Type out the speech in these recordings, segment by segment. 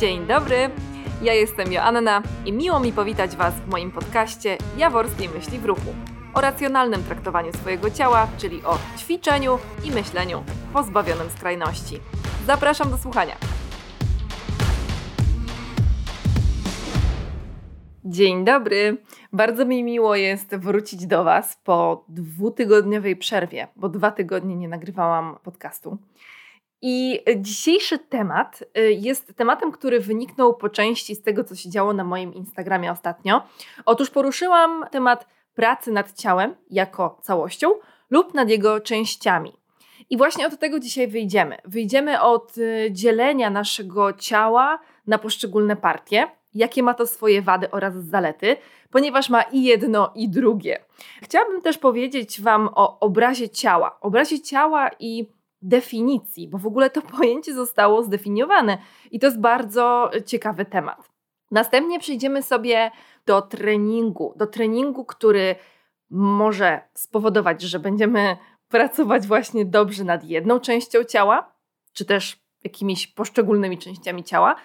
Dzień dobry, ja jestem Joanna i miło mi powitać Was w moim podcaście Jaworskiej Myśli w Ruchu o racjonalnym traktowaniu swojego ciała, czyli o ćwiczeniu i myśleniu pozbawionym skrajności. Zapraszam do słuchania. Dzień dobry. Bardzo mi miło jest wrócić do Was po dwutygodniowej przerwie, bo dwa tygodnie nie nagrywałam podcastu. I dzisiejszy temat y, jest tematem, który wyniknął po części z tego, co się działo na moim Instagramie ostatnio. Otóż poruszyłam temat pracy nad ciałem jako całością lub nad jego częściami. I właśnie od tego dzisiaj wyjdziemy. Wyjdziemy od y, dzielenia naszego ciała na poszczególne partie, jakie ma to swoje wady oraz zalety, ponieważ ma i jedno, i drugie. Chciałabym też powiedzieć Wam o obrazie ciała. Obrazie ciała i definicji, bo w ogóle to pojęcie zostało zdefiniowane i to jest bardzo ciekawy temat. Następnie przejdziemy sobie do treningu, do treningu, który może spowodować, że będziemy pracować właśnie dobrze nad jedną częścią ciała, czy też jakimiś poszczególnymi częściami ciała,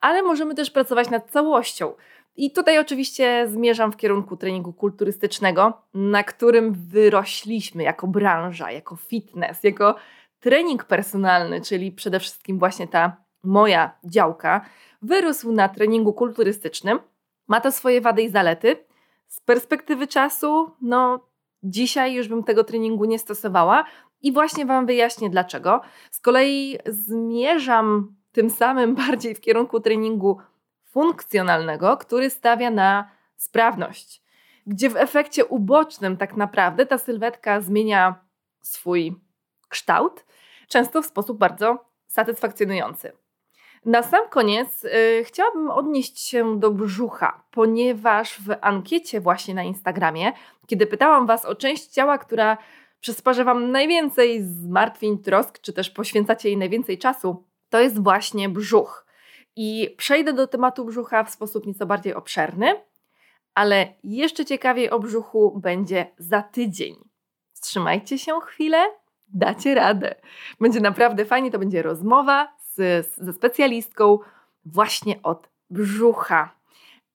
ale możemy też pracować nad całością. I tutaj oczywiście zmierzam w kierunku treningu kulturystycznego, na którym wyrośliśmy jako branża, jako fitness, jako trening personalny, czyli przede wszystkim właśnie ta moja działka, wyrósł na treningu kulturystycznym. Ma to swoje wady i zalety. Z perspektywy czasu, no dzisiaj już bym tego treningu nie stosowała i właśnie Wam wyjaśnię dlaczego. Z kolei zmierzam tym samym bardziej w kierunku treningu funkcjonalnego, który stawia na sprawność, gdzie w efekcie ubocznym tak naprawdę ta sylwetka zmienia swój kształt, często w sposób bardzo satysfakcjonujący. Na sam koniec yy, chciałabym odnieść się do brzucha, ponieważ w ankiecie właśnie na Instagramie, kiedy pytałam Was o część ciała, która przysparza Wam najwięcej zmartwień, trosk, czy też poświęcacie jej najwięcej czasu, to jest właśnie brzuch. I przejdę do tematu brzucha w sposób nieco bardziej obszerny, ale jeszcze ciekawiej o brzuchu będzie za tydzień. Wstrzymajcie się chwilę dacie radę. Będzie naprawdę fajnie, to będzie rozmowa z, ze specjalistką właśnie od brzucha.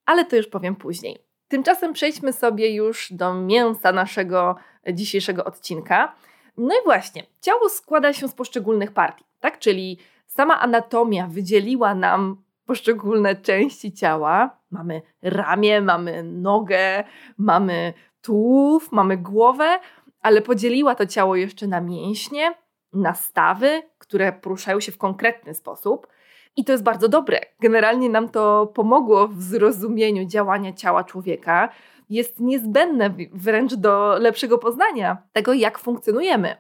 Ale to już powiem później. Tymczasem przejdźmy sobie już do mięsa naszego dzisiejszego odcinka. No i właśnie, ciało składa się z poszczególnych partii, tak? Czyli sama anatomia wydzieliła nam poszczególne części ciała. Mamy ramię, mamy nogę, mamy tułów, mamy głowę, ale podzieliła to ciało jeszcze na mięśnie, na stawy, które poruszają się w konkretny sposób. I to jest bardzo dobre. Generalnie nam to pomogło w zrozumieniu działania ciała człowieka. Jest niezbędne wręcz do lepszego poznania tego, jak funkcjonujemy.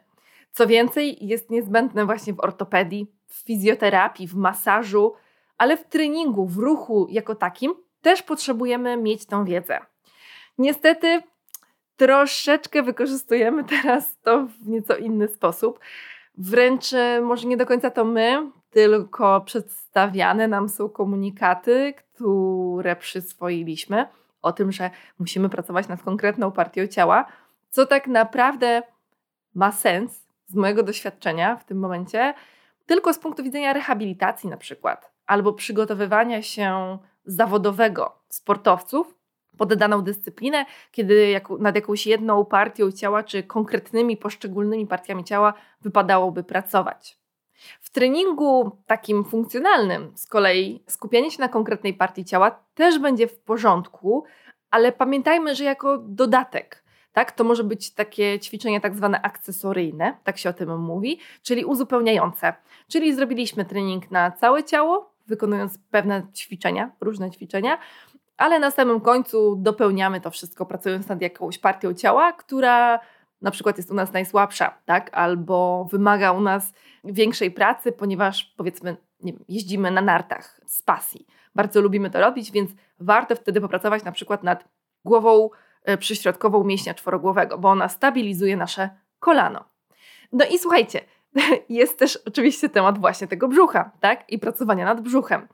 Co więcej, jest niezbędne właśnie w ortopedii, w fizjoterapii, w masażu, ale w treningu, w ruchu jako takim też potrzebujemy mieć tą wiedzę. Niestety, troszeczkę wykorzystujemy teraz to w nieco inny sposób. Wręcz e, może nie do końca to my, tylko przedstawiane nam są komunikaty, które przyswoiliśmy o tym, że musimy pracować nad konkretną partią ciała, co tak naprawdę ma sens z mojego doświadczenia w tym momencie, tylko z punktu widzenia rehabilitacji na przykład, albo przygotowywania się zawodowego sportowców pod daną dyscyplinę, kiedy jak, nad jakąś jedną partią ciała, czy konkretnymi poszczególnymi partiami ciała wypadałoby pracować. W treningu takim funkcjonalnym z kolei skupianie się na konkretnej partii ciała też będzie w porządku, ale pamiętajmy, że jako dodatek. Tak, to może być takie ćwiczenie tak zwane akcesoryjne, tak się o tym mówi, czyli uzupełniające. Czyli zrobiliśmy trening na całe ciało, wykonując pewne ćwiczenia, różne ćwiczenia, ale na samym końcu dopełniamy to wszystko, pracując nad jakąś partią ciała, która na przykład jest u nas najsłabsza, tak? albo wymaga u nas większej pracy, ponieważ powiedzmy jeździmy na nartach z pasji. Bardzo lubimy to robić, więc warto wtedy popracować na przykład nad głową e, przyśrodkową mięśnia czworogłowego, bo ona stabilizuje nasze kolano. No i słuchajcie, jest też oczywiście temat właśnie tego brzucha, tak? I pracowania nad brzuchem.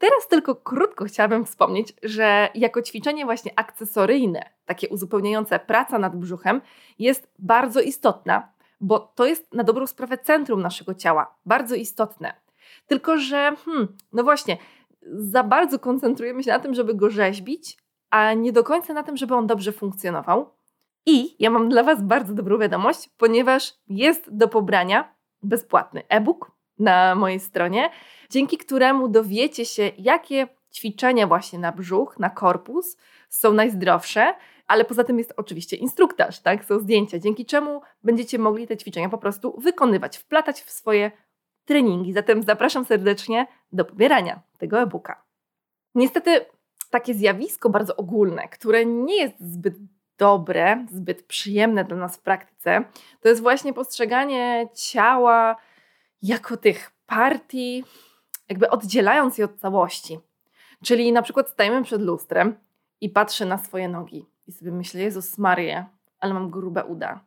Teraz tylko krótko chciałabym wspomnieć, że jako ćwiczenie właśnie akcesoryjne, takie uzupełniające praca nad brzuchem jest bardzo istotna, bo to jest na dobrą sprawę centrum naszego ciała, bardzo istotne. Tylko, że, hmm, no właśnie, za bardzo koncentrujemy się na tym, żeby go rzeźbić, a nie do końca na tym, żeby on dobrze funkcjonował. I ja mam dla Was bardzo dobrą wiadomość, ponieważ jest do pobrania bezpłatny e-book na mojej stronie, dzięki któremu dowiecie się, jakie ćwiczenia właśnie na brzuch, na korpus są najzdrowsze, ale poza tym jest oczywiście instruktaż, tak? Są zdjęcia, dzięki czemu będziecie mogli te ćwiczenia po prostu wykonywać, wplatać w swoje treningi. Zatem zapraszam serdecznie do pobierania tego e-booka. Niestety takie zjawisko bardzo ogólne, które nie jest zbyt dobre, zbyt przyjemne dla nas w praktyce, to jest właśnie postrzeganie ciała jako tych partii, jakby oddzielając je od całości. Czyli na przykład stajemy przed lustrem i patrzę na swoje nogi i sobie myślę, Jezus Maria, ale mam grube uda.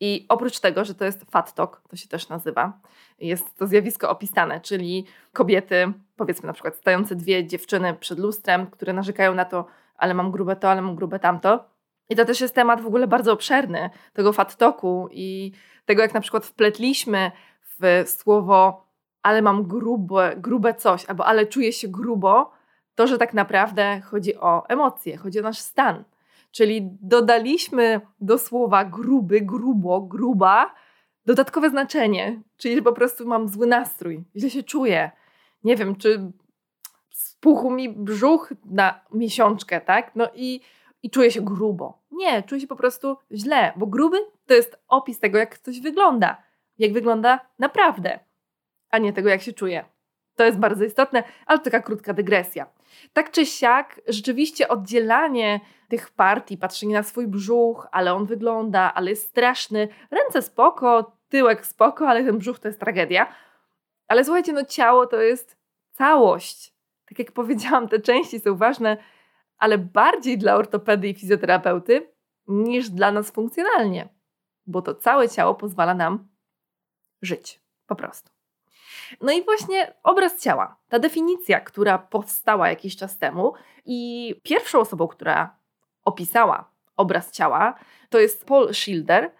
I oprócz tego, że to jest fat talk, to się też nazywa, jest to zjawisko opisane, czyli kobiety, powiedzmy na przykład stające dwie dziewczyny przed lustrem, które narzekają na to, ale mam grube to, ale mam grube tamto. I to też jest temat w ogóle bardzo obszerny tego fat talku i tego, jak na przykład wpletliśmy w słowo ale mam grube, grube coś, albo ale czuję się grubo, to, że tak naprawdę chodzi o emocje, chodzi o nasz stan. Czyli dodaliśmy do słowa gruby, grubo, gruba dodatkowe znaczenie, czyli że po prostu mam zły nastrój, źle się czuję. Nie wiem, czy spuchł mi brzuch na miesiączkę, tak? No i, i czuję się grubo. Nie, czuję się po prostu źle, bo gruby to jest opis tego, jak coś wygląda. Jak wygląda naprawdę, a nie tego, jak się czuje. To jest bardzo istotne, ale taka krótka dygresja. Tak czy siak, rzeczywiście oddzielanie tych partii, patrzenie na swój brzuch, ale on wygląda, ale jest straszny, ręce spoko, tyłek spoko, ale ten brzuch to jest tragedia. Ale słuchajcie, no ciało to jest całość. Tak jak powiedziałam, te części są ważne, ale bardziej dla ortopedy i fizjoterapeuty niż dla nas funkcjonalnie, bo to całe ciało pozwala nam żyć. Po prostu. No i właśnie obraz ciała. Ta definicja, która powstała jakiś czas temu i pierwszą osobą, która opisała obraz ciała, to jest Paul Schilder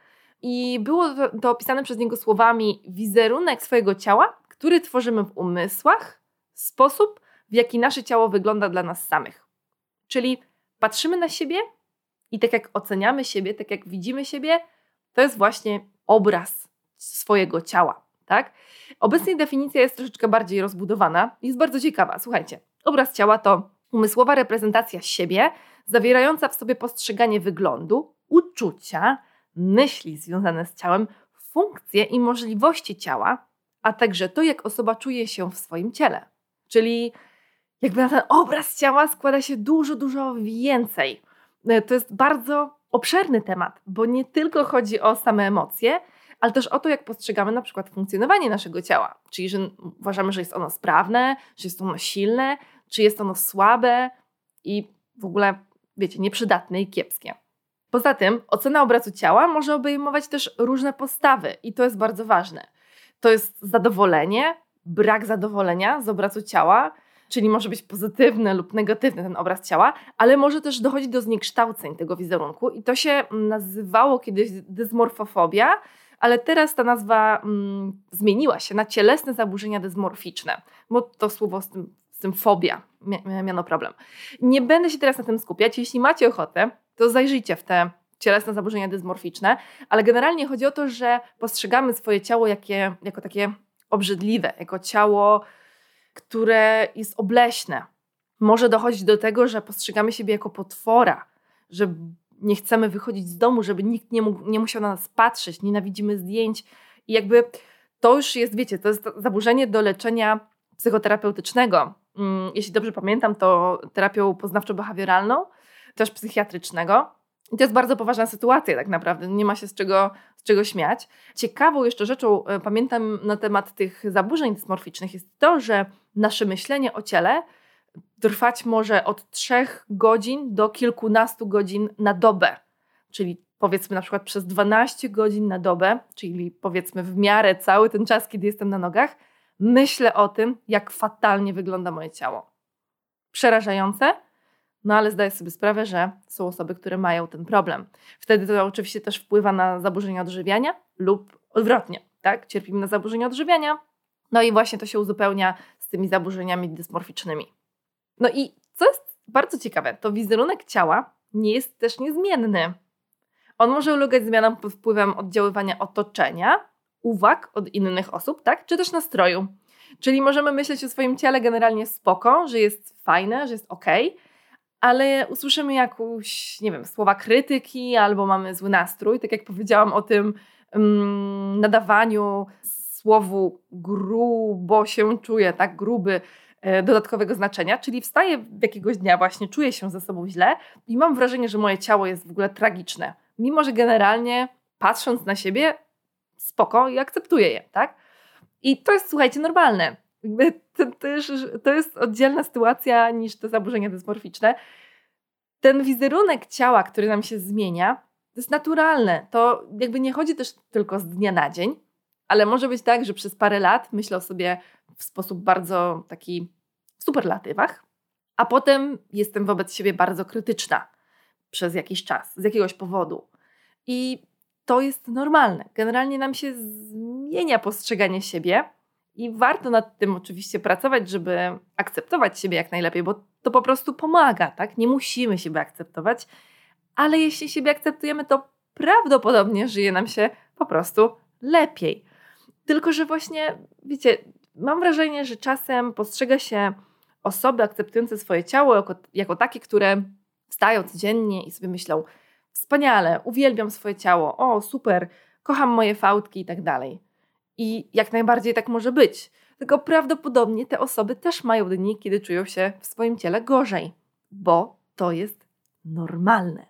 i było to opisane przez niego słowami wizerunek swojego ciała, który tworzymy w umysłach, sposób, w jaki nasze ciało wygląda dla nas samych. Czyli patrzymy na siebie i tak jak oceniamy siebie, tak jak widzimy siebie, to jest właśnie obraz swojego ciała tak? Obecnie definicja jest troszeczkę bardziej rozbudowana i jest bardzo ciekawa. Słuchajcie, obraz ciała to umysłowa reprezentacja siebie, zawierająca w sobie postrzeganie wyglądu, uczucia, myśli związane z ciałem, funkcje i możliwości ciała, a także to, jak osoba czuje się w swoim ciele. Czyli jakby na ten obraz ciała składa się dużo, dużo więcej. To jest bardzo obszerny temat, bo nie tylko chodzi o same emocje, ale też o to, jak postrzegamy na przykład funkcjonowanie naszego ciała. Czyli, że uważamy, że jest ono sprawne, że jest ono silne, czy jest ono słabe i w ogóle, wiecie, nieprzydatne i kiepskie. Poza tym, ocena obrazu ciała może obejmować też różne postawy i to jest bardzo ważne. To jest zadowolenie, brak zadowolenia z obrazu ciała, czyli może być pozytywny lub negatywny ten obraz ciała, ale może też dochodzić do zniekształceń tego wizerunku i to się nazywało kiedyś dysmorfofobia, ale teraz ta nazwa mm, zmieniła się na cielesne zaburzenia dysmorficzne, bo to słowo z tym, z tym fobia miano problem. Nie będę się teraz na tym skupiać. Jeśli macie ochotę, to zajrzyjcie w te cielesne zaburzenia dysmorficzne, ale generalnie chodzi o to, że postrzegamy swoje ciało jakie, jako takie obrzydliwe, jako ciało, które jest obleśne. Może dochodzić do tego, że postrzegamy siebie jako potwora, że nie chcemy wychodzić z domu, żeby nikt nie, mógł, nie musiał na nas patrzeć, nienawidzimy zdjęć. I jakby to już jest, wiecie, to jest zaburzenie do leczenia psychoterapeutycznego. Mm, jeśli dobrze pamiętam, to terapią poznawczo-behawioralną, też psychiatrycznego. I to jest bardzo poważna sytuacja, tak naprawdę. Nie ma się z czego, z czego śmiać. Ciekawą jeszcze rzeczą, e, pamiętam na temat tych zaburzeń dysmorficznych, jest to, że nasze myślenie o ciele trwać może od 3 godzin do kilkunastu godzin na dobę. Czyli powiedzmy na przykład przez 12 godzin na dobę, czyli powiedzmy w miarę cały ten czas, kiedy jestem na nogach, myślę o tym, jak fatalnie wygląda moje ciało. Przerażające, no ale zdaję sobie sprawę, że są osoby, które mają ten problem. Wtedy to oczywiście też wpływa na zaburzenia odżywiania lub odwrotnie, tak? Cierpimy na zaburzenia odżywiania, no i właśnie to się uzupełnia z z tymi zaburzeniami dysmorficznymi. No i co jest bardzo ciekawe, to wizerunek ciała nie jest też niezmienny. On może ulegać zmianom pod wpływem oddziaływania otoczenia, uwag od innych osób, tak? Czy też nastroju. Czyli możemy myśleć o swoim ciele generalnie spoko, że jest fajne, że jest ok, ale usłyszymy jakąś, nie wiem, słowa krytyki albo mamy zły nastrój, tak jak powiedziałam o tym um, nadawaniu słowu grubo się czuję, tak, gruby, dodatkowego znaczenia, czyli wstaję jakiegoś dnia, właśnie czuję się ze sobą źle i mam wrażenie, że moje ciało jest w ogóle tragiczne. Mimo, że generalnie patrząc na siebie, spoko i akceptuję je, tak? I to jest, słuchajcie, normalne. To, to, to jest oddzielna sytuacja niż te zaburzenia dysmorficzne. Ten wizerunek ciała, który nam się zmienia, to jest naturalne. To jakby nie chodzi też tylko z dnia na dzień, ale może być tak, że przez parę lat myślę o sobie w sposób bardzo taki w superlatywach, a potem jestem wobec siebie bardzo krytyczna przez jakiś czas, z jakiegoś powodu. I to jest normalne. Generalnie nam się zmienia postrzeganie siebie i warto nad tym oczywiście pracować, żeby akceptować siebie jak najlepiej, bo to po prostu pomaga, tak? Nie musimy siebie akceptować, ale jeśli siebie akceptujemy, to prawdopodobnie żyje nam się po prostu lepiej. Tylko, że właśnie, wiecie, mam wrażenie, że czasem postrzega się osoby akceptujące swoje ciało jako, jako takie, które wstają codziennie i sobie myślą, wspaniale, uwielbiam swoje ciało, o super, kocham moje fałdki i tak dalej. I jak najbardziej tak może być. Tylko prawdopodobnie te osoby też mają dni, kiedy czują się w swoim ciele gorzej, bo to jest normalne.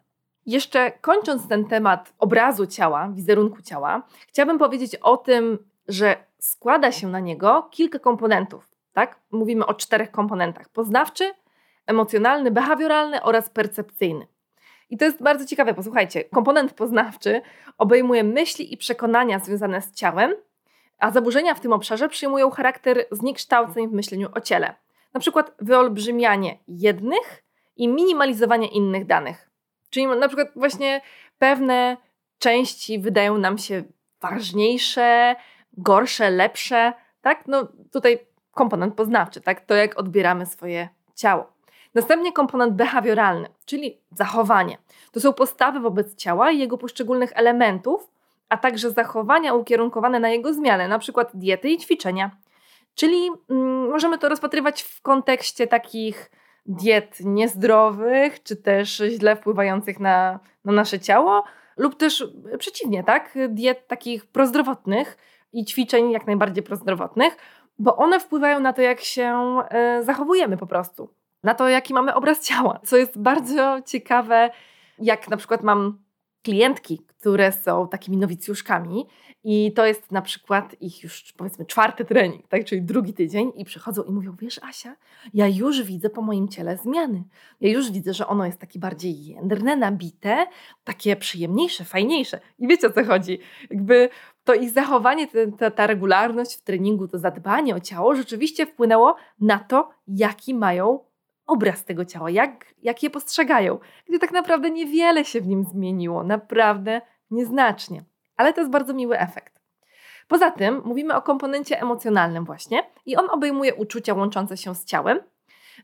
Jeszcze kończąc ten temat obrazu ciała, wizerunku ciała, chciałabym powiedzieć o tym, że składa się na niego kilka komponentów. Tak? Mówimy o czterech komponentach: poznawczy, emocjonalny, behawioralny oraz percepcyjny. I to jest bardzo ciekawe, posłuchajcie. Komponent poznawczy obejmuje myśli i przekonania związane z ciałem, a zaburzenia w tym obszarze przyjmują charakter zniekształceń w myśleniu o ciele. Na przykład wyolbrzymianie jednych i minimalizowanie innych danych. Czyli na przykład właśnie pewne części wydają nam się ważniejsze, gorsze, lepsze, tak? No tutaj komponent poznawczy, tak? To jak odbieramy swoje ciało. Następnie komponent behawioralny, czyli zachowanie. To są postawy wobec ciała i jego poszczególnych elementów, a także zachowania ukierunkowane na jego zmianę, na przykład diety i ćwiczenia. Czyli mm, możemy to rozpatrywać w kontekście takich diet niezdrowych, czy też źle wpływających na, na nasze ciało, lub też przeciwnie, tak? Diet takich prozdrowotnych i ćwiczeń jak najbardziej prozdrowotnych, bo one wpływają na to, jak się y, zachowujemy po prostu na to, jaki mamy obraz ciała. Co jest bardzo ciekawe, jak na przykład mam klientki, które są takimi nowicjuszkami i to jest na przykład ich już powiedzmy czwarty trening, tak? czyli drugi tydzień i przychodzą i mówią, wiesz Asia, ja już widzę po moim ciele zmiany. Ja już widzę, że ono jest takie bardziej jędrne, nabite, takie przyjemniejsze, fajniejsze. I wiecie o co chodzi? Jakby to ich zachowanie, ta, ta regularność w treningu, to zadbanie o ciało rzeczywiście wpłynęło na to, jaki mają obraz tego ciała, jak, jak je postrzegają, gdzie tak naprawdę niewiele się w nim zmieniło, naprawdę nieznacznie. Ale to jest bardzo miły efekt. Poza tym mówimy o komponencie emocjonalnym właśnie i on obejmuje uczucia łączące się z ciałem,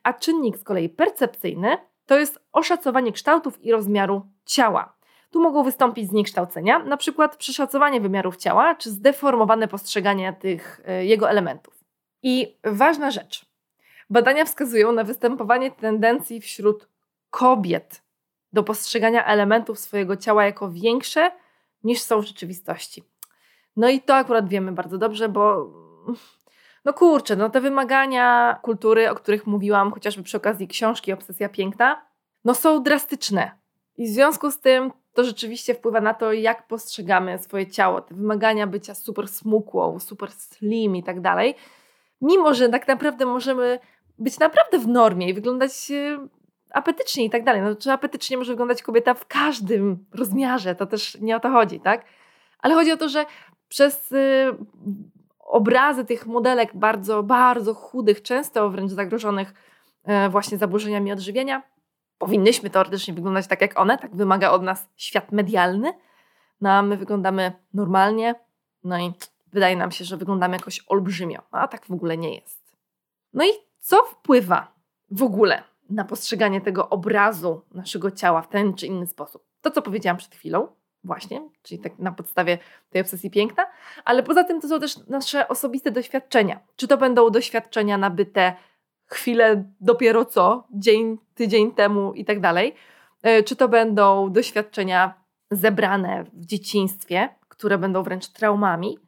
a czynnik z kolei percepcyjny to jest oszacowanie kształtów i rozmiaru ciała. Tu mogą wystąpić zniekształcenia, na przykład przeszacowanie wymiarów ciała czy zdeformowane postrzeganie tych y, jego elementów. I ważna rzecz, Badania wskazują na występowanie tendencji wśród kobiet do postrzegania elementów swojego ciała jako większe niż są w rzeczywistości. No i to akurat wiemy bardzo dobrze, bo no kurczę, no te wymagania kultury, o których mówiłam chociażby przy okazji książki Obsesja Piękna, no są drastyczne. I w związku z tym to rzeczywiście wpływa na to, jak postrzegamy swoje ciało. Te wymagania bycia super smukłą, super slim i tak dalej. Mimo, że tak naprawdę możemy być naprawdę w normie i wyglądać e, apetycznie i tak dalej. No, apetycznie może wyglądać kobieta w każdym rozmiarze, to też nie o to chodzi, tak? Ale chodzi o to, że przez y, obrazy tych modelek bardzo, bardzo chudych, często wręcz zagrożonych y, właśnie zaburzeniami odżywienia, powinnyśmy teoretycznie wyglądać tak jak one, tak wymaga od nas świat medialny, no a my wyglądamy normalnie, no i wydaje nam się, że wyglądamy jakoś olbrzymio, a tak w ogóle nie jest. No i co wpływa w ogóle na postrzeganie tego obrazu naszego ciała w ten czy inny sposób? To, co powiedziałam przed chwilą, właśnie, czyli tak na podstawie tej obsesji piękna, ale poza tym to są też nasze osobiste doświadczenia. Czy to będą doświadczenia nabyte chwilę dopiero co, dzień, tydzień temu i tak dalej, e, czy to będą doświadczenia zebrane w dzieciństwie, które będą wręcz traumami,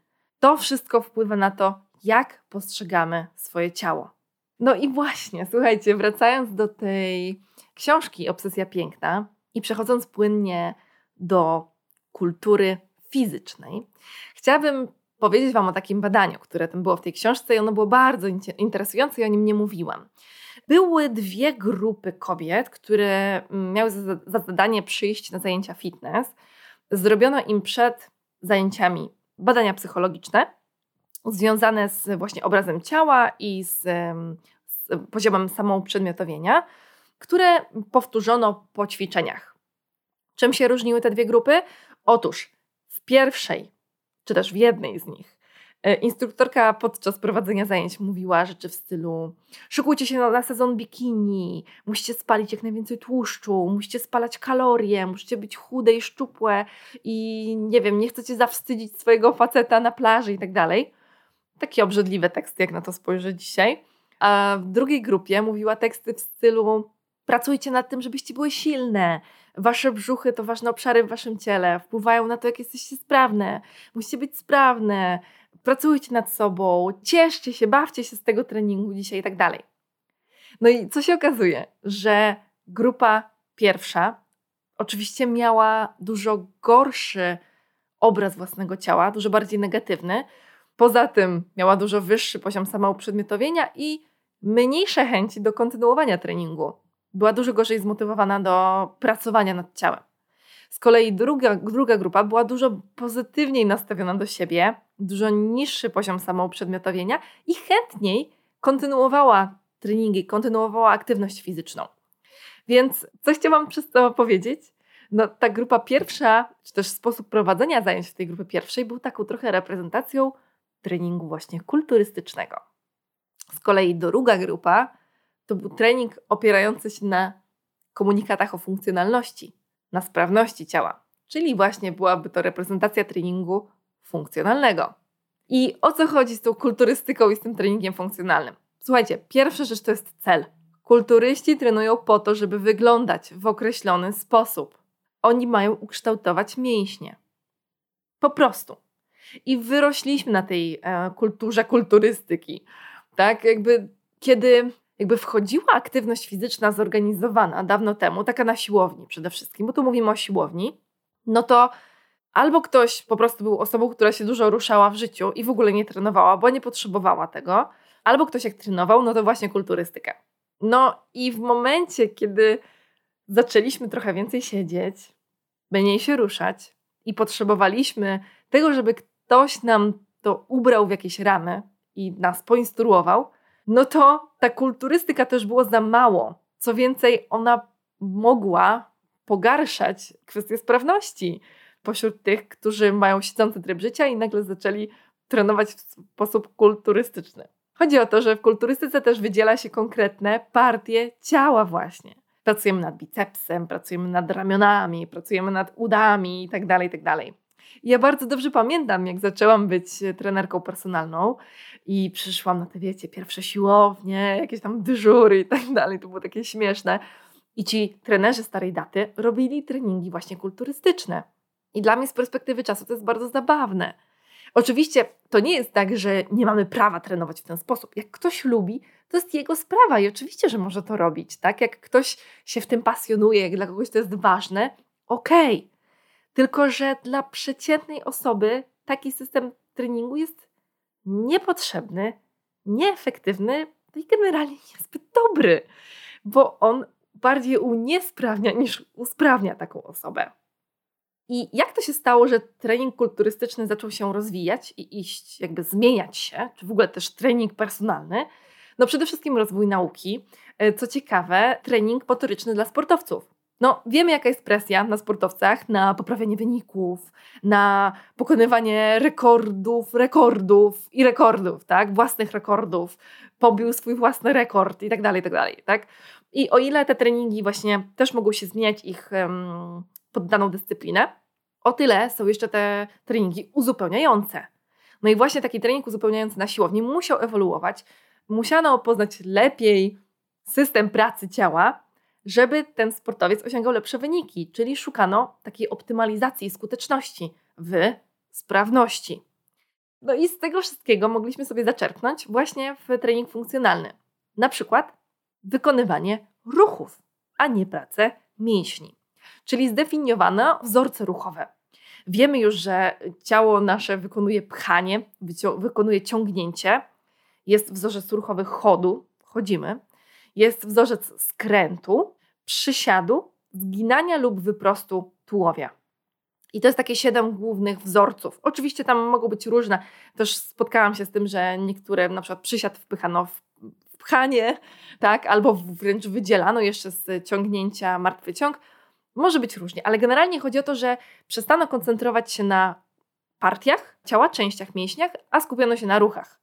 to wszystko wpływa na to, jak postrzegamy swoje ciało. No i właśnie, słuchajcie, wracając do tej książki Obsesja Piękna i przechodząc płynnie do kultury fizycznej, chciałabym powiedzieć Wam o takim badaniu, które tam było w tej książce i ono było bardzo interesujące i o nim nie mówiłam. Były dwie grupy kobiet, które mm, miały za, za zadanie przyjść na zajęcia fitness. Zrobiono im przed zajęciami badania psychologiczne związane z właśnie obrazem ciała i z, z poziomem samouprzedmiotowienia, które powtórzono po ćwiczeniach. Czym się różniły te dwie grupy? Otóż w pierwszej, czy też w jednej z nich, e, instruktorka podczas prowadzenia zajęć mówiła rzeczy w stylu szykujcie się na, na sezon bikini, musicie spalić jak najwięcej tłuszczu, musicie spalać kalorie, musicie być chude i szczupłe i nie wiem, nie chcecie zawstydzić swojego faceta na plaży i tak dalej. Takie obrzydliwe teksty, jak na to spojrzę dzisiaj. A w drugiej grupie mówiła teksty w stylu pracujcie nad tym, żebyście były silne, Wasze brzuchy to ważne obszary w waszym ciele, wpływają na to, jak jesteście sprawne. Musicie być sprawne, pracujcie nad sobą, cieszcie się, bawcie się z tego treningu dzisiaj i tak dalej. No i co się okazuje, że grupa pierwsza oczywiście miała dużo gorszy obraz własnego ciała, dużo bardziej negatywny. Poza tym miała dużo wyższy poziom samouprzedmiotowienia i mniejsze chęci do kontynuowania treningu była dużo gorzej zmotywowana do pracowania nad ciałem. Z kolei druga, druga grupa była dużo pozytywniej nastawiona do siebie, dużo niższy poziom samouprzedmiotowienia i chętniej kontynuowała treningi, kontynuowała aktywność fizyczną. Więc co chciałam przez to powiedzieć? No, ta grupa pierwsza, czy też sposób prowadzenia zajęć w tej grupie pierwszej był taką trochę reprezentacją treningu właśnie kulturystycznego. Z kolei druga grupa to był trening opierający się na komunikatach o funkcjonalności, na sprawności ciała, czyli właśnie byłaby to reprezentacja treningu funkcjonalnego. I o co chodzi z tą kulturystyką i z tym treningiem funkcjonalnym? Słuchajcie, pierwsza rzecz to jest cel. Kulturyści trenują po to, żeby wyglądać w określony sposób. Oni mają ukształtować mięśnie. Po prostu. I wyrośliśmy na tej e, kulturze kulturystyki. Tak, jakby kiedy jakby wchodziła aktywność fizyczna zorganizowana dawno temu, taka na siłowni przede wszystkim, bo tu mówimy o siłowni, no to albo ktoś po prostu był osobą, która się dużo ruszała w życiu i w ogóle nie trenowała, bo nie potrzebowała tego, albo ktoś jak trenował, no to właśnie kulturystykę. No i w momencie, kiedy zaczęliśmy trochę więcej siedzieć, mniej się ruszać i potrzebowaliśmy tego, żeby ktoś nam to ubrał w jakieś ramy i nas poinstruował, no to ta kulturystyka też było za mało. Co więcej, ona mogła pogarszać kwestię sprawności pośród tych, którzy mają siedzący tryb życia i nagle zaczęli trenować w sposób kulturystyczny. Chodzi o to, że w kulturystyce też wydziela się konkretne partie ciała właśnie. Pracujemy nad bicepsem, pracujemy nad ramionami, pracujemy nad udami itd., tak itd. Ja bardzo dobrze pamiętam, jak zaczęłam być trenerką personalną i przyszłam na te, wiecie, pierwsze siłownie, jakieś tam dyżury i tak dalej. To było takie śmieszne. I ci trenerzy starej daty robili treningi właśnie kulturystyczne. I dla mnie z perspektywy czasu to jest bardzo zabawne. Oczywiście to nie jest tak, że nie mamy prawa trenować w ten sposób. Jak ktoś lubi, to jest jego sprawa i oczywiście, że może to robić, tak? Jak ktoś się w tym pasjonuje, jak dla kogoś to jest ważne, okej. Okay. Tylko, że dla przeciętnej osoby taki system treningu jest niepotrzebny, nieefektywny i generalnie niezbyt dobry, bo on bardziej uniesprawnia niż usprawnia taką osobę. I jak to się stało, że trening kulturystyczny zaczął się rozwijać i iść, jakby zmieniać się, czy w ogóle też trening personalny? No przede wszystkim rozwój nauki. E, co ciekawe, trening motoryczny dla sportowców. No, wiemy, jaka jest presja na sportowcach, na poprawianie wyników, na pokonywanie rekordów, rekordów i rekordów, tak? Własnych rekordów, pobił swój własny rekord i tak dalej, i tak dalej, tak? I o ile te treningi właśnie też mogą się zmieniać ich um, dyscyplinę, o tyle są jeszcze te treningi uzupełniające. No i właśnie taki trening uzupełniający na siłowni musiał ewoluować, musiano poznać lepiej system pracy ciała, żeby ten sportowiec osiągał lepsze wyniki, czyli szukano takiej optymalizacji skuteczności w sprawności. No i z tego wszystkiego mogliśmy sobie zaczerpnąć właśnie w trening funkcjonalny. Na przykład wykonywanie ruchów, a nie pracę mięśni. Czyli zdefiniowano wzorce ruchowe. Wiemy już, że ciało nasze wykonuje pchanie, wykonuje ciągnięcie, jest wzorzec ruchowy chodu, chodzimy, jest wzorzec skrętu, przysiadu, zginania lub wyprostu tułowia. I to jest takie siedem głównych wzorców. Oczywiście tam mogą być różne. Też spotkałam się z tym, że niektóre, na przykład przysiad wpychano w pchanie, tak, albo wręcz wydzielano jeszcze z ciągnięcia martwy ciąg. Może być różnie, ale generalnie chodzi o to, że przestano koncentrować się na partiach ciała, częściach mięśniach, a skupiono się na ruchach.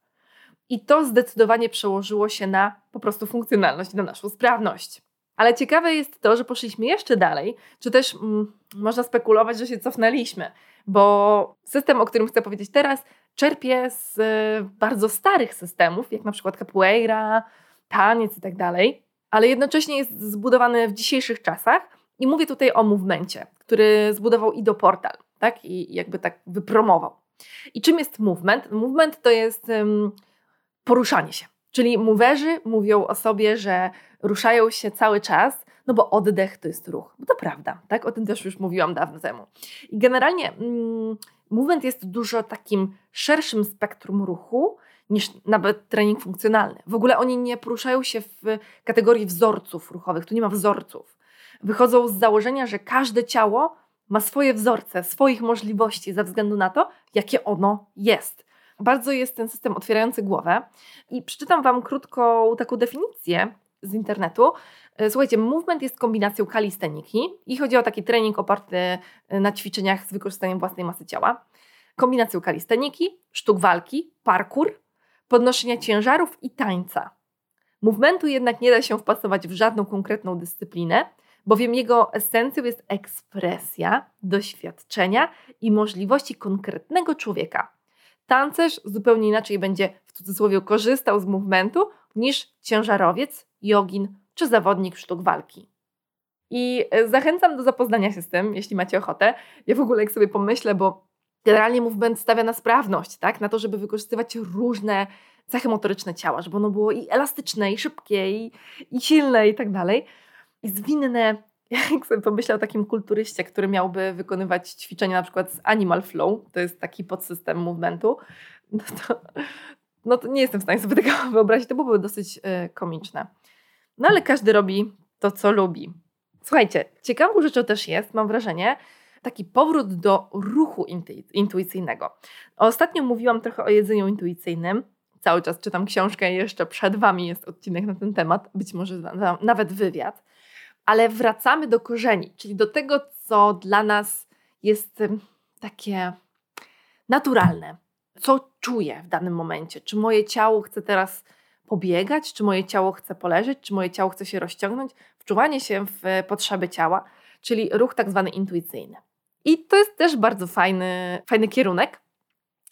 I to zdecydowanie przełożyło się na po prostu funkcjonalność, na naszą sprawność. Ale ciekawe jest to, że poszliśmy jeszcze dalej, czy też mm, można spekulować, że się cofnęliśmy, bo system, o którym chcę powiedzieć teraz, czerpie z y, bardzo starych systemów, jak na przykład capoeira, taniec i tak dalej, ale jednocześnie jest zbudowany w dzisiejszych czasach i mówię tutaj o movemencie, który zbudował Ido Portal, tak? I jakby tak wypromował. I czym jest movement? Movement to jest um, poruszanie się. Czyli moverzy mówią o sobie, że ruszają się cały czas, no bo oddech to jest ruch. Bo to prawda, tak? O tym też już mówiłam dawno temu. I generalnie mm, movement jest dużo takim szerszym spektrum ruchu niż nawet trening funkcjonalny. W ogóle oni nie poruszają się w kategorii wzorców ruchowych, tu nie ma wzorców. Wychodzą z założenia, że każde ciało ma swoje wzorce, swoich możliwości ze względu na to, jakie ono jest. Bardzo jest ten system otwierający głowę i przeczytam Wam krótką taką definicję z internetu. E, słuchajcie, movement jest kombinacją kalisteniki i chodzi o taki trening oparty e, na ćwiczeniach z wykorzystaniem własnej masy ciała. Kombinacją kalisteniki, sztuk walki, parkour, podnoszenia ciężarów i tańca. Movementu jednak nie da się wpasować w żadną konkretną dyscyplinę, bowiem jego esencją jest ekspresja doświadczenia i możliwości konkretnego człowieka. Tancerz zupełnie inaczej będzie w cudzysłowie korzystał z movementu niż ciężarowiec, jogin czy zawodnik sztuk walki. I e, zachęcam do zapoznania się z tym, jeśli macie ochotę. Ja w ogóle jak sobie pomyślę, bo generalnie movement stawia na sprawność, tak? na to, żeby wykorzystywać różne cechy motoryczne ciała, żeby ono było i elastyczne, i szybkie, i, i silne, i tak dalej. I zwinne. Jak sobie pomyślę o takim kulturyście, który miałby wykonywać ćwiczenia na przykład z Animal Flow, to jest taki podsystem movementu, no to, no to nie jestem w stanie sobie tego wyobrazić, to byłoby dosyć y, komiczne. No ale każdy robi to, co lubi. Słuchajcie, ciekawą rzeczą też jest, mam wrażenie, taki powrót do ruchu intuicyjnego. Ostatnio mówiłam trochę o jedzeniu intuicyjnym. Cały czas czytam książkę, jeszcze przed Wami jest odcinek na ten temat, być może nawet wywiad. Ale wracamy do korzeni, czyli do tego, co dla nas jest takie naturalne. Co czuję w danym momencie? Czy moje ciało chce teraz pobiegać, czy moje ciało chce poleżeć, czy moje ciało chce się rozciągnąć? Wczuwanie się w potrzeby ciała, czyli ruch tak zwany intuicyjny. I to jest też bardzo fajny, fajny kierunek,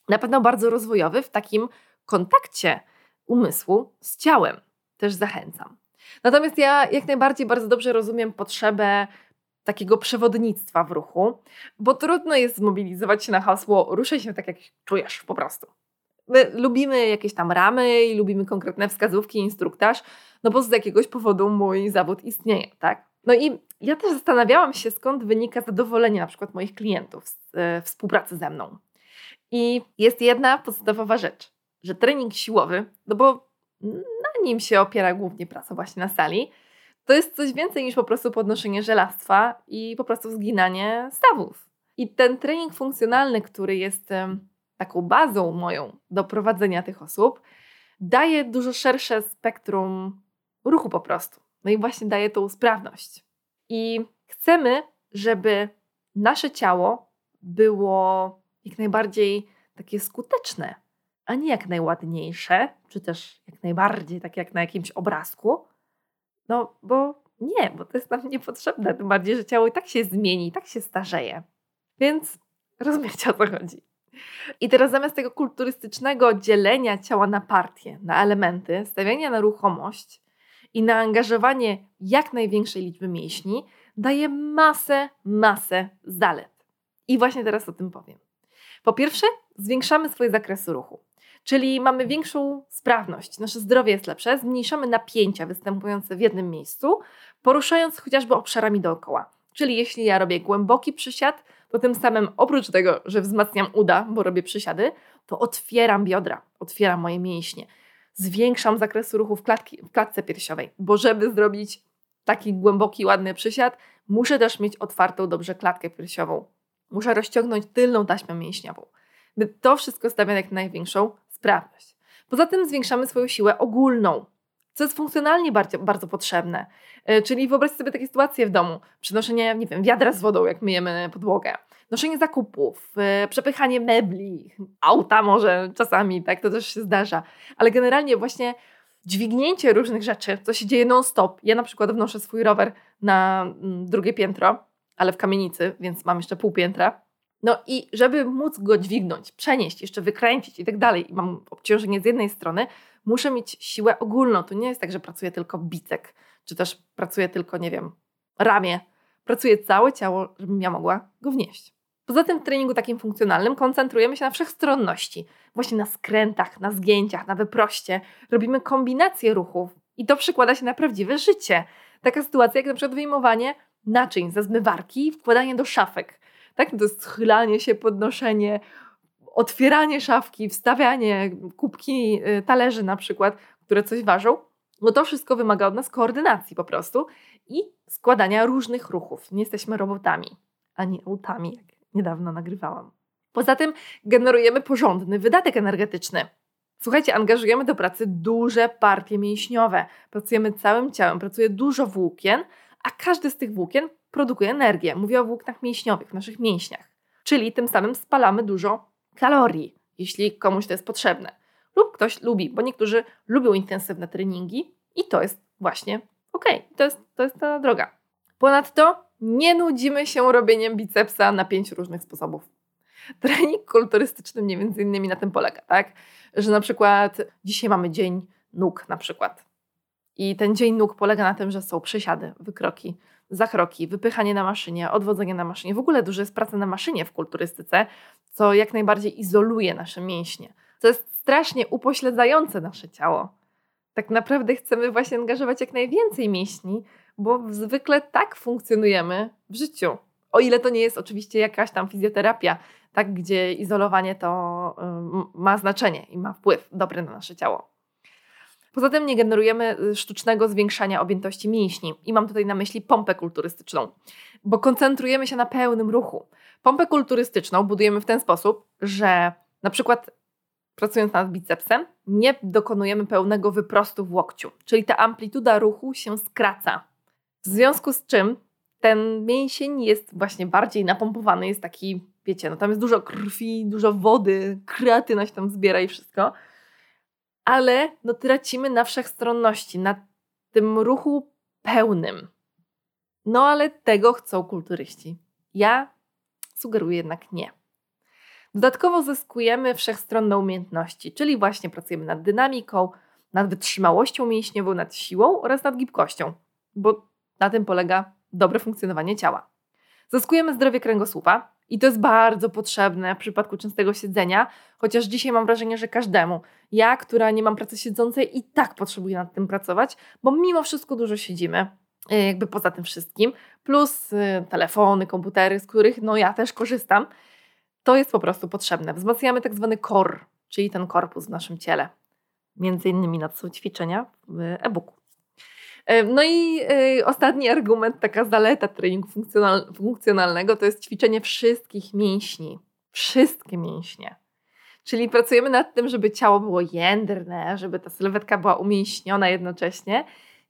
na pewno bardzo rozwojowy w takim kontakcie umysłu z ciałem. Też zachęcam. Natomiast ja jak najbardziej bardzo dobrze rozumiem potrzebę takiego przewodnictwa w ruchu, bo trudno jest zmobilizować się na hasło ruszaj się tak, jak czujesz po prostu. My lubimy jakieś tam ramy i lubimy konkretne wskazówki, instruktaż, no bo z jakiegoś powodu mój zawód istnieje, tak? No i ja też zastanawiałam się, skąd wynika zadowolenie na przykład moich klientów z e, współpracy ze mną. I jest jedna podstawowa rzecz, że trening siłowy, no bo na nim się opiera głównie praca właśnie na sali, to jest coś więcej niż po prostu podnoszenie żelastwa i po prostu zginanie stawów. I ten trening funkcjonalny, który jest taką bazą moją do prowadzenia tych osób, daje dużo szersze spektrum ruchu po prostu. No i właśnie daje tą sprawność. I Chcemy, żeby nasze ciało było jak najbardziej takie skuteczne, a nie jak najładniejsze, czy też jak najbardziej tak jak na jakimś obrazku. No, bo nie, bo to jest nam niepotrzebne. Tym bardziej, że ciało i tak się zmieni, i tak się starzeje. Więc rozumiecie o co chodzi. I teraz zamiast tego kulturystycznego dzielenia ciała na partie, na elementy, stawiania na ruchomość i na angażowanie jak największej liczby mięśni, daje masę, masę zalet. I właśnie teraz o tym powiem. Po pierwsze, zwiększamy swoje zakresy ruchu. Czyli mamy większą sprawność, nasze zdrowie jest lepsze, zmniejszamy napięcia występujące w jednym miejscu, poruszając chociażby obszarami dookoła. Czyli jeśli ja robię głęboki przysiad, to tym samym oprócz tego, że wzmacniam uda, bo robię przysiady, to otwieram biodra, otwieram moje mięśnie, zwiększam zakres ruchu w, klatki, w klatce piersiowej, bo żeby zrobić taki głęboki, ładny przysiad, muszę też mieć otwartą dobrze klatkę piersiową. Muszę rozciągnąć tylną taśmę mięśniową. To wszystko stawia jak największą sprawność. Poza tym zwiększamy swoją siłę ogólną, co jest funkcjonalnie bardzo, bardzo potrzebne. E, czyli wyobraźcie sobie takie sytuacje w domu. Przenoszenie, nie wiem, wiadra z wodą, jak myjemy podłogę. Noszenie zakupów, e, przepychanie mebli, auta może czasami, tak, to też się zdarza. Ale generalnie właśnie dźwignięcie różnych rzeczy, co się dzieje non-stop. Ja na przykład wnoszę swój rower na mm, drugie piętro, ale w kamienicy, więc mam jeszcze pół piętra. No i żeby móc go dźwignąć, przenieść, jeszcze wykręcić i tak dalej, i mam obciążenie z jednej strony, muszę mieć siłę ogólną. To nie jest tak, że pracuję tylko bicek, czy też pracuję tylko, nie wiem, ramię. Pracuję całe ciało, żebym ja mogła go wnieść. Poza tym w treningu takim funkcjonalnym koncentrujemy się na wszechstronności, właśnie na skrętach, na zgięciach, na wyproście. Robimy kombinacje ruchów i to przekłada się na prawdziwe życie. Taka sytuacja jak na przykład wyjmowanie naczyń ze zmywarki i wkładanie do szafek. Tak? To jest schylanie się, podnoszenie, otwieranie szafki, wstawianie kubki y, talerzy na przykład, które coś ważą. No to wszystko wymaga od nas koordynacji po prostu i składania różnych ruchów. Nie jesteśmy robotami, ani autami, jak niedawno nagrywałam. Poza tym generujemy porządny wydatek energetyczny. Słuchajcie, angażujemy do pracy duże partie mięśniowe. Pracujemy całym ciałem, pracuje dużo włókien, a każdy z tych włókien produkuje energię. Mówię o włóknach mięśniowych, w naszych mięśniach. Czyli tym samym spalamy dużo kalorii, jeśli komuś to jest potrzebne. Lub ktoś lubi, bo niektórzy lubią intensywne treningi i to jest właśnie ok, to jest, to jest ta droga. Ponadto nie nudzimy się robieniem bicepsa na pięć różnych sposobów. Trening kulturystyczny między innymi na tym polega, tak? Że na przykład dzisiaj mamy dzień nóg na przykład. I ten dzień nóg polega na tym, że są przysiady, wykroki, zakroki, wypychanie na maszynie, odwodzenie na maszynie. W ogóle dużo jest pracy na maszynie w kulturystyce, co jak najbardziej izoluje nasze mięśnie. To jest strasznie upośledzające nasze ciało. Tak naprawdę chcemy właśnie angażować jak najwięcej mięśni, bo zwykle tak funkcjonujemy w życiu. O ile to nie jest oczywiście jakaś tam fizjoterapia, tak, gdzie izolowanie to y, ma znaczenie i ma wpływ dobry na nasze ciało. Poza tym nie generujemy y, sztucznego zwiększania objętości mięśni i mam tutaj na myśli pompę kulturystyczną, bo koncentrujemy się na pełnym ruchu. Pompę kulturystyczną budujemy w ten sposób, że na przykład pracując nad bicepsem, nie dokonujemy pełnego wyprostu w łokciu, czyli ta amplituda ruchu się skraca. W związku z czym ten mięsień jest właśnie bardziej napompowany, jest taki, wiecie, no tam jest dużo krwi, dużo wody, kreatyna się tam zbiera i wszystko, ale no tracimy na wszechstronności, na tym ruchu pełnym. No ale tego chcą kulturyści. Ja sugeruję jednak nie. Dodatkowo zyskujemy wszechstronne umiejętności, czyli właśnie pracujemy nad dynamiką, nad wytrzymałością mięśniową, nad siłą oraz nad gibkością, bo na tym polega dobre funkcjonowanie ciała. Zyskujemy zdrowie kręgosłupa i to jest bardzo potrzebne w przypadku częstego siedzenia, chociaż dzisiaj mam wrażenie, że każdemu. Ja, która nie mam pracy siedzącej, i tak potrzebuję nad tym pracować, bo mimo wszystko dużo siedzimy, y, jakby poza tym wszystkim, plus y, telefony, komputery, z których no ja też korzystam. To jest po prostu potrzebne. Wzmacniamy tak zwany core, czyli ten korpus w naszym ciele. Między innymi na ćwiczenia w e-booku. No i y, ostatni argument, taka zaleta treningu funkcjonal funkcjonalnego, to jest ćwiczenie wszystkich mięśni. Wszystkie mięśnie. Czyli pracujemy nad tym, żeby ciało było jędrne, żeby ta sylwetka była umięśniona jednocześnie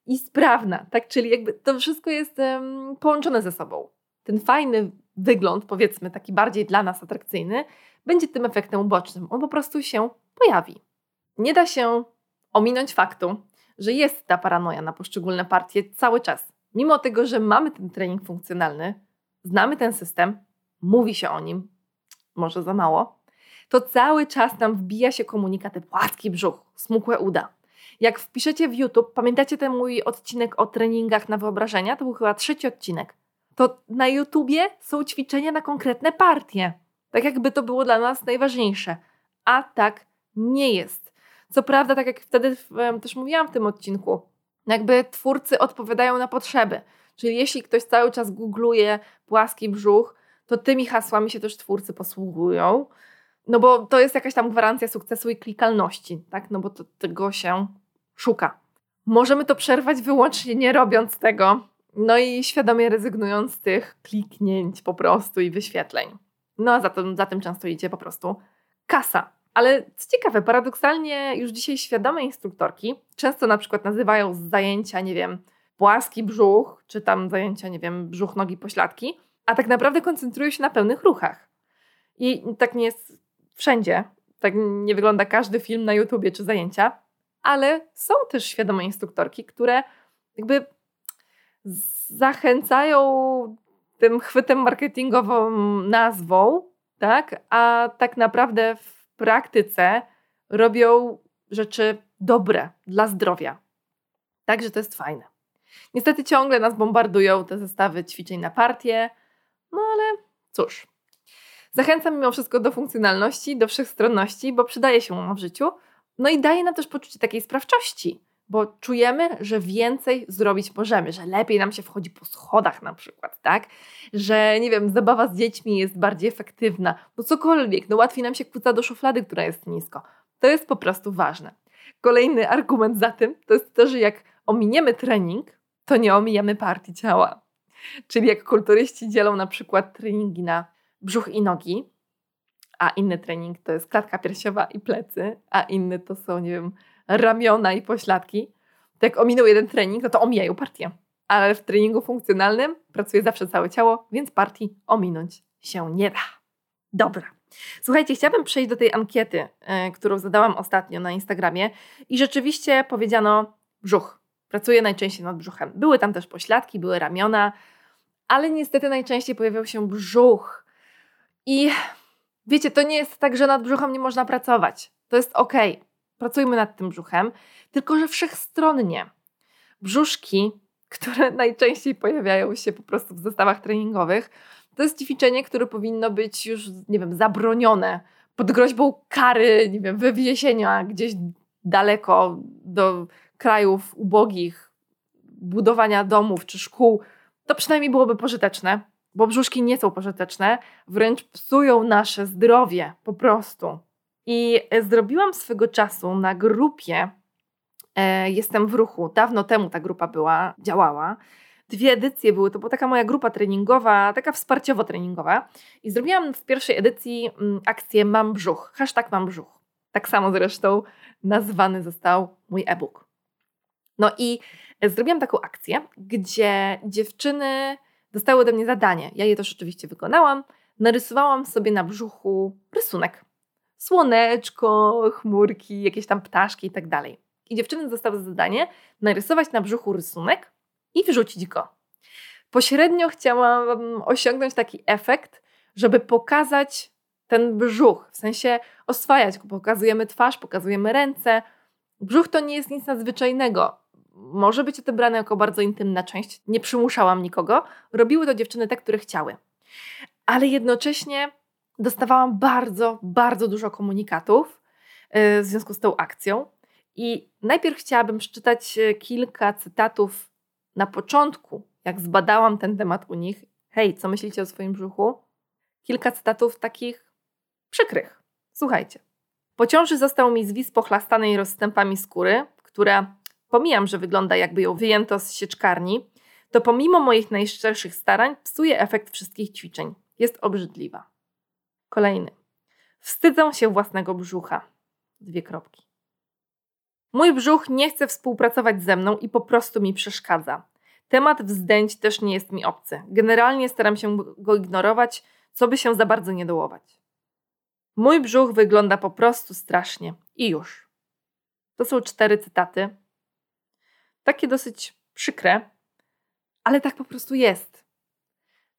i sprawna, tak? Czyli jakby to wszystko jest um, połączone ze sobą. Ten fajny wygląd, powiedzmy taki bardziej dla nas atrakcyjny, będzie tym efektem ubocznym. On po prostu się pojawi. Nie da się ominąć faktu, że jest ta paranoja na poszczególne partie cały czas. Mimo tego, że mamy ten trening funkcjonalny, znamy ten system, mówi się o nim, może za mało, to cały czas nam wbija się komunikaty płaski brzuch, smukłe uda. Jak wpiszecie w YouTube, pamiętacie ten mój odcinek o treningach na wyobrażenia? To był chyba trzeci odcinek. To na YouTubie są ćwiczenia na konkretne partie. Tak jakby to było dla nas najważniejsze. A tak nie jest. Co prawda, tak jak wtedy też mówiłam w tym odcinku, jakby twórcy odpowiadają na potrzeby. Czyli jeśli ktoś cały czas googluje płaski brzuch, to tymi hasłami się też twórcy posługują. No bo to jest jakaś tam gwarancja sukcesu i klikalności, tak? No bo to, tego się szuka. Możemy to przerwać wyłącznie nie robiąc tego, no i świadomie rezygnując z tych kliknięć po prostu i wyświetleń. No a za tym, za tym często idzie po prostu kasa. Ale co ciekawe, paradoksalnie już dzisiaj świadome instruktorki często na przykład nazywają zajęcia, nie wiem, płaski brzuch, czy tam zajęcia, nie wiem, brzuch, nogi, pośladki, a tak naprawdę koncentrują się na pełnych ruchach. I tak nie jest wszędzie. Tak nie wygląda każdy film na YouTubie czy zajęcia, ale są też świadome instruktorki, które jakby zachęcają tym chwytem marketingową nazwą, tak? A tak naprawdę w praktyce robią rzeczy dobre dla zdrowia. Także to jest fajne. Niestety ciągle nas bombardują te zestawy ćwiczeń na partię, no ale cóż. Zachęcam mimo wszystko do funkcjonalności, do wszechstronności, bo przydaje się ona w życiu. No i daje nam też poczucie takiej sprawczości, bo czujemy, że więcej zrobić możemy, że lepiej nam się wchodzi po schodach na przykład, tak? Że nie wiem, zabawa z dziećmi jest bardziej efektywna, no cokolwiek, no łatwiej nam się kłóca do szuflady, która jest nisko. To jest po prostu ważne. Kolejny argument za tym to jest to, że jak ominiemy trening, to nie omijamy partii ciała. Czyli jak kulturyści dzielą na przykład treningi na brzuch i nogi, a inny trening to jest klatka piersiowa i plecy, a inny to są, nie wiem, ramiona i pośladki, to jak ominął jeden trening, no to omijają partię. Ale w treningu funkcjonalnym pracuje zawsze całe ciało, więc partii ominąć się nie da. Dobra. Słuchajcie, chciałabym przejść do tej ankiety, yy, którą zadałam ostatnio na Instagramie i rzeczywiście powiedziano brzuch. Pracuję najczęściej nad brzuchem. Były tam też pośladki, były ramiona, ale niestety najczęściej pojawiał się brzuch. I wiecie, to nie jest tak, że nad brzuchem nie można pracować. To jest ok. Pracujmy nad tym brzuchem, tylko że wszechstronnie. Brzuszki, które najczęściej pojawiają się po prostu w zestawach treningowych, to jest ćwiczenie, które powinno być już, nie wiem, zabronione pod groźbą kary, nie wiem, wywiezienia gdzieś daleko do krajów ubogich, budowania domów czy szkół. To przynajmniej byłoby pożyteczne bo brzuszki nie są pożyteczne, wręcz psują nasze zdrowie po prostu. I e, zrobiłam swego czasu na grupie e, Jestem w ruchu. Dawno temu ta grupa była, działała. Dwie edycje były, to była taka moja grupa treningowa, taka wsparciowo-treningowa. I zrobiłam w pierwszej edycji mm, akcję Mam brzuch, hashtag Mam brzuch. Tak samo zresztą nazwany został mój e-book. No i e, zrobiłam taką akcję, gdzie dziewczyny dostały ode mnie zadanie. Ja je też oczywiście wykonałam. Narysowałam sobie na brzuchu rysunek. Słoneczko, chmurki, jakieś tam ptaszki i tak dalej. I dziewczyny dostały zadanie narysować na brzuchu rysunek i wrzucić go. Pośrednio chciałam osiągnąć taki efekt, żeby pokazać ten brzuch, w sensie oswajać go. Pokazujemy twarz, pokazujemy ręce. Brzuch to nie jest nic nadzwyczajnego może być odebrane jako bardzo intymna część. Nie przymuszałam nikogo. Robiły to dziewczyny te, które chciały. Ale jednocześnie dostawałam bardzo, bardzo dużo komunikatów y, w związku z tą akcją. I najpierw chciałabym przeczytać y, kilka cytatów na początku, jak zbadałam ten temat u nich. Hej, co myślicie o swoim brzuchu? Kilka cytatów takich przykrych. Słuchajcie. Po ciąży został mi zwis pochlastanej rozstępami skóry, która pomijam, że wygląda jakby ją wyjęto z sieczkarni, to pomimo moich najszczerszych starań psuje efekt wszystkich ćwiczeń. Jest obrzydliwa. Kolejny. Wstydzę się własnego brzucha. Dwie kropki. Mój brzuch nie chce współpracować ze mną i po prostu mi przeszkadza. Temat wzdęć też nie jest mi obcy. Generalnie staram się go ignorować, co by się za bardzo nie dołować. Mój brzuch wygląda po prostu strasznie. I już. To są cztery cytaty. Takie dosyć przykre, ale tak po prostu jest.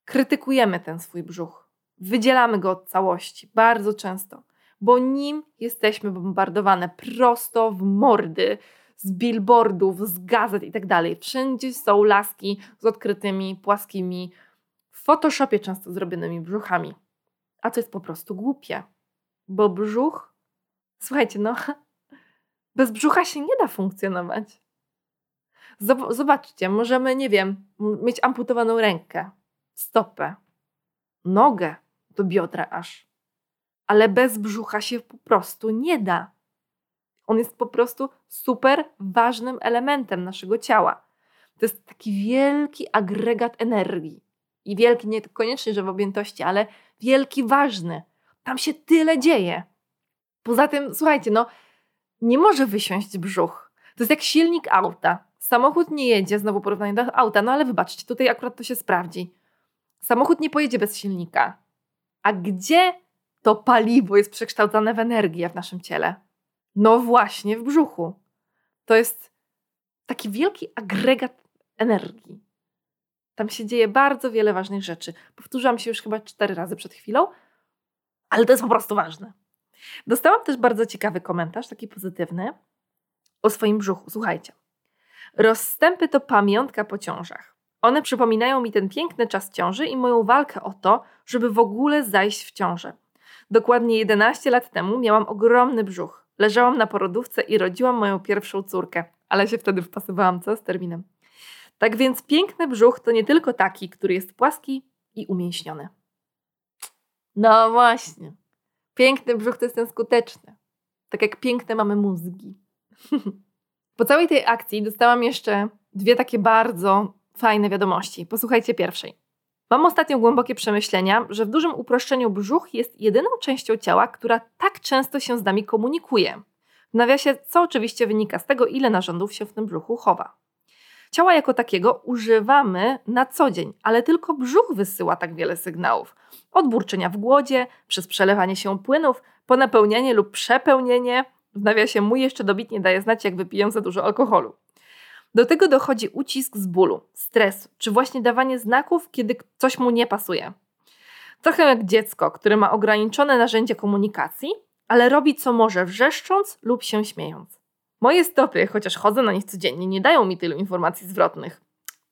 Krytykujemy ten swój brzuch. Wydzielamy go od całości bardzo często, bo nim jesteśmy bombardowane prosto w mordy, z billboardów, z gazet i tak. Wszędzie są laski z odkrytymi, płaskimi, w Photoshopie często zrobionymi brzuchami. A to jest po prostu głupie, bo brzuch, słuchajcie, no, bez brzucha się nie da funkcjonować. Zobaczcie, możemy, nie wiem, mieć amputowaną rękę, stopę, nogę do biodra aż, ale bez brzucha się po prostu nie da. On jest po prostu super ważnym elementem naszego ciała. To jest taki wielki agregat energii. I wielki nie koniecznie, że w objętości, ale wielki, ważny. Tam się tyle dzieje. Poza tym, słuchajcie, no, nie może wysiąść brzuch. To jest jak silnik auta. Samochód nie jedzie, znowu porównanie do auta, no ale wybaczcie, tutaj akurat to się sprawdzi. Samochód nie pojedzie bez silnika. A gdzie to paliwo jest przekształcane w energię w naszym ciele? No właśnie w brzuchu. To jest taki wielki agregat energii. Tam się dzieje bardzo wiele ważnych rzeczy. Powtórzyłam się już chyba cztery razy przed chwilą, ale to jest po prostu ważne. Dostałam też bardzo ciekawy komentarz, taki pozytywny, o swoim brzuchu. Słuchajcie. Rozstępy to pamiątka po ciążach. One przypominają mi ten piękny czas ciąży i moją walkę o to, żeby w ogóle zajść w ciążę. Dokładnie 11 lat temu miałam ogromny brzuch. Leżałam na porodówce i rodziłam moją pierwszą córkę, ale się wtedy wpasowałam, co z terminem. Tak więc piękny brzuch to nie tylko taki, który jest płaski i umięśniony. No właśnie. Piękny brzuch to jest ten skuteczny. Tak jak piękne mamy mózgi. po całej tej akcji dostałam jeszcze dwie takie bardzo fajne wiadomości. Posłuchajcie pierwszej. Mam ostatnio głębokie przemyślenia, że w dużym uproszczeniu brzuch jest jedyną częścią ciała, która tak często się z nami komunikuje. W nawiasie, co oczywiście wynika z tego, ile narządów się w tym brzuchu chowa. Ciała jako takiego używamy na co dzień, ale tylko brzuch wysyła tak wiele sygnałów. Od burczenia w głodzie, przez przelewanie się płynów, po napełnianie lub przepełnienie. W nawiasie mój jeszcze dobitnie daje znać, jak wypiję za dużo alkoholu. Do tego dochodzi ucisk z bólu, stresu, czy właśnie dawanie znaków, kiedy coś mu nie pasuje. Trochę jak dziecko, które ma ograniczone narzędzia komunikacji, ale robi co może wrzeszcząc lub się śmiejąc. Moje stopy, chociaż chodzę na nich codziennie, nie dają mi tylu informacji zwrotnych.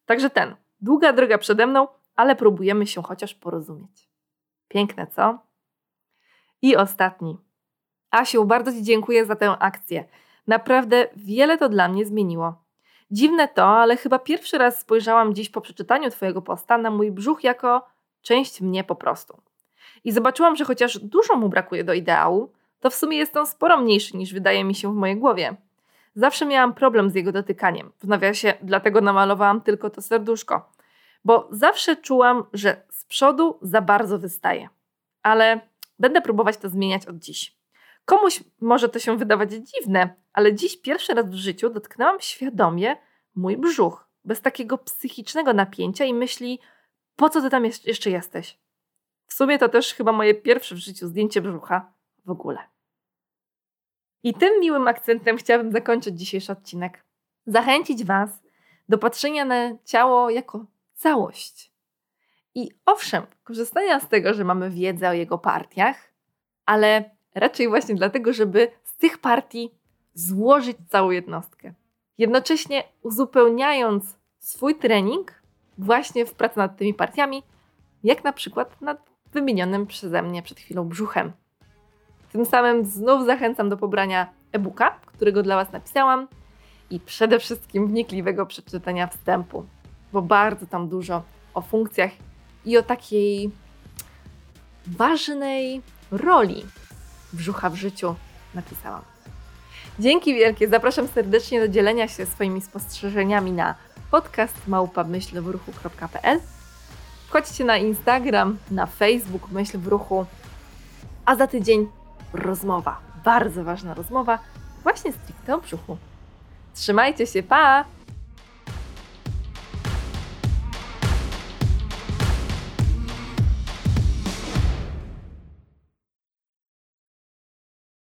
Także ten, długa droga przede mną, ale próbujemy się chociaż porozumieć. Piękne, co? I ostatni. Asiu, bardzo Ci dziękuję za tę akcję. Naprawdę wiele to dla mnie zmieniło. Dziwne to, ale chyba pierwszy raz spojrzałam dziś po przeczytaniu Twojego posta na mój brzuch jako część mnie po prostu. I zobaczyłam, że chociaż dużo mu brakuje do ideału, to w sumie jest on sporo mniejszy niż wydaje mi się w mojej głowie. Zawsze miałam problem z jego dotykaniem. W nawiasie dlatego namalowałam tylko to serduszko, bo zawsze czułam, że z przodu za bardzo wystaje. Ale będę próbować to zmieniać od dziś. Komuś może to się wydawać dziwne, ale dziś pierwszy raz w życiu dotknęłam świadomie mój brzuch, bez takiego psychicznego napięcia i myśli, po co ty tam jeszcze jesteś? W sumie to też chyba moje pierwsze w życiu zdjęcie brzucha w ogóle. I tym miłym akcentem chciałabym zakończyć dzisiejszy odcinek. Zachęcić Was do patrzenia na ciało jako całość. I owszem, korzystania z tego, że mamy wiedzę o jego partiach, ale raczej właśnie dlatego, żeby z tych partii złożyć całą jednostkę. Jednocześnie uzupełniając swój trening właśnie w pracy nad tymi partiami, jak na przykład nad wymienionym przeze mnie przed chwilą brzuchem. Tym samym znów zachęcam do pobrania e-booka, którego dla Was napisałam i przede wszystkim wnikliwego przeczytania wstępu, bo bardzo tam dużo o funkcjach i o takiej ważnej roli brzucha w życiu napisałam. Dzięki wielkie, zapraszam serdecznie do dzielenia się swoimi spostrzeżeniami na podcast małpamyślwruchu.pl Wchodźcie na Instagram, na Facebook Myśl w Ruchu, a za tydzień rozmowa, bardzo ważna rozmowa, właśnie stricte o brzuchu. Trzymajcie się, pa!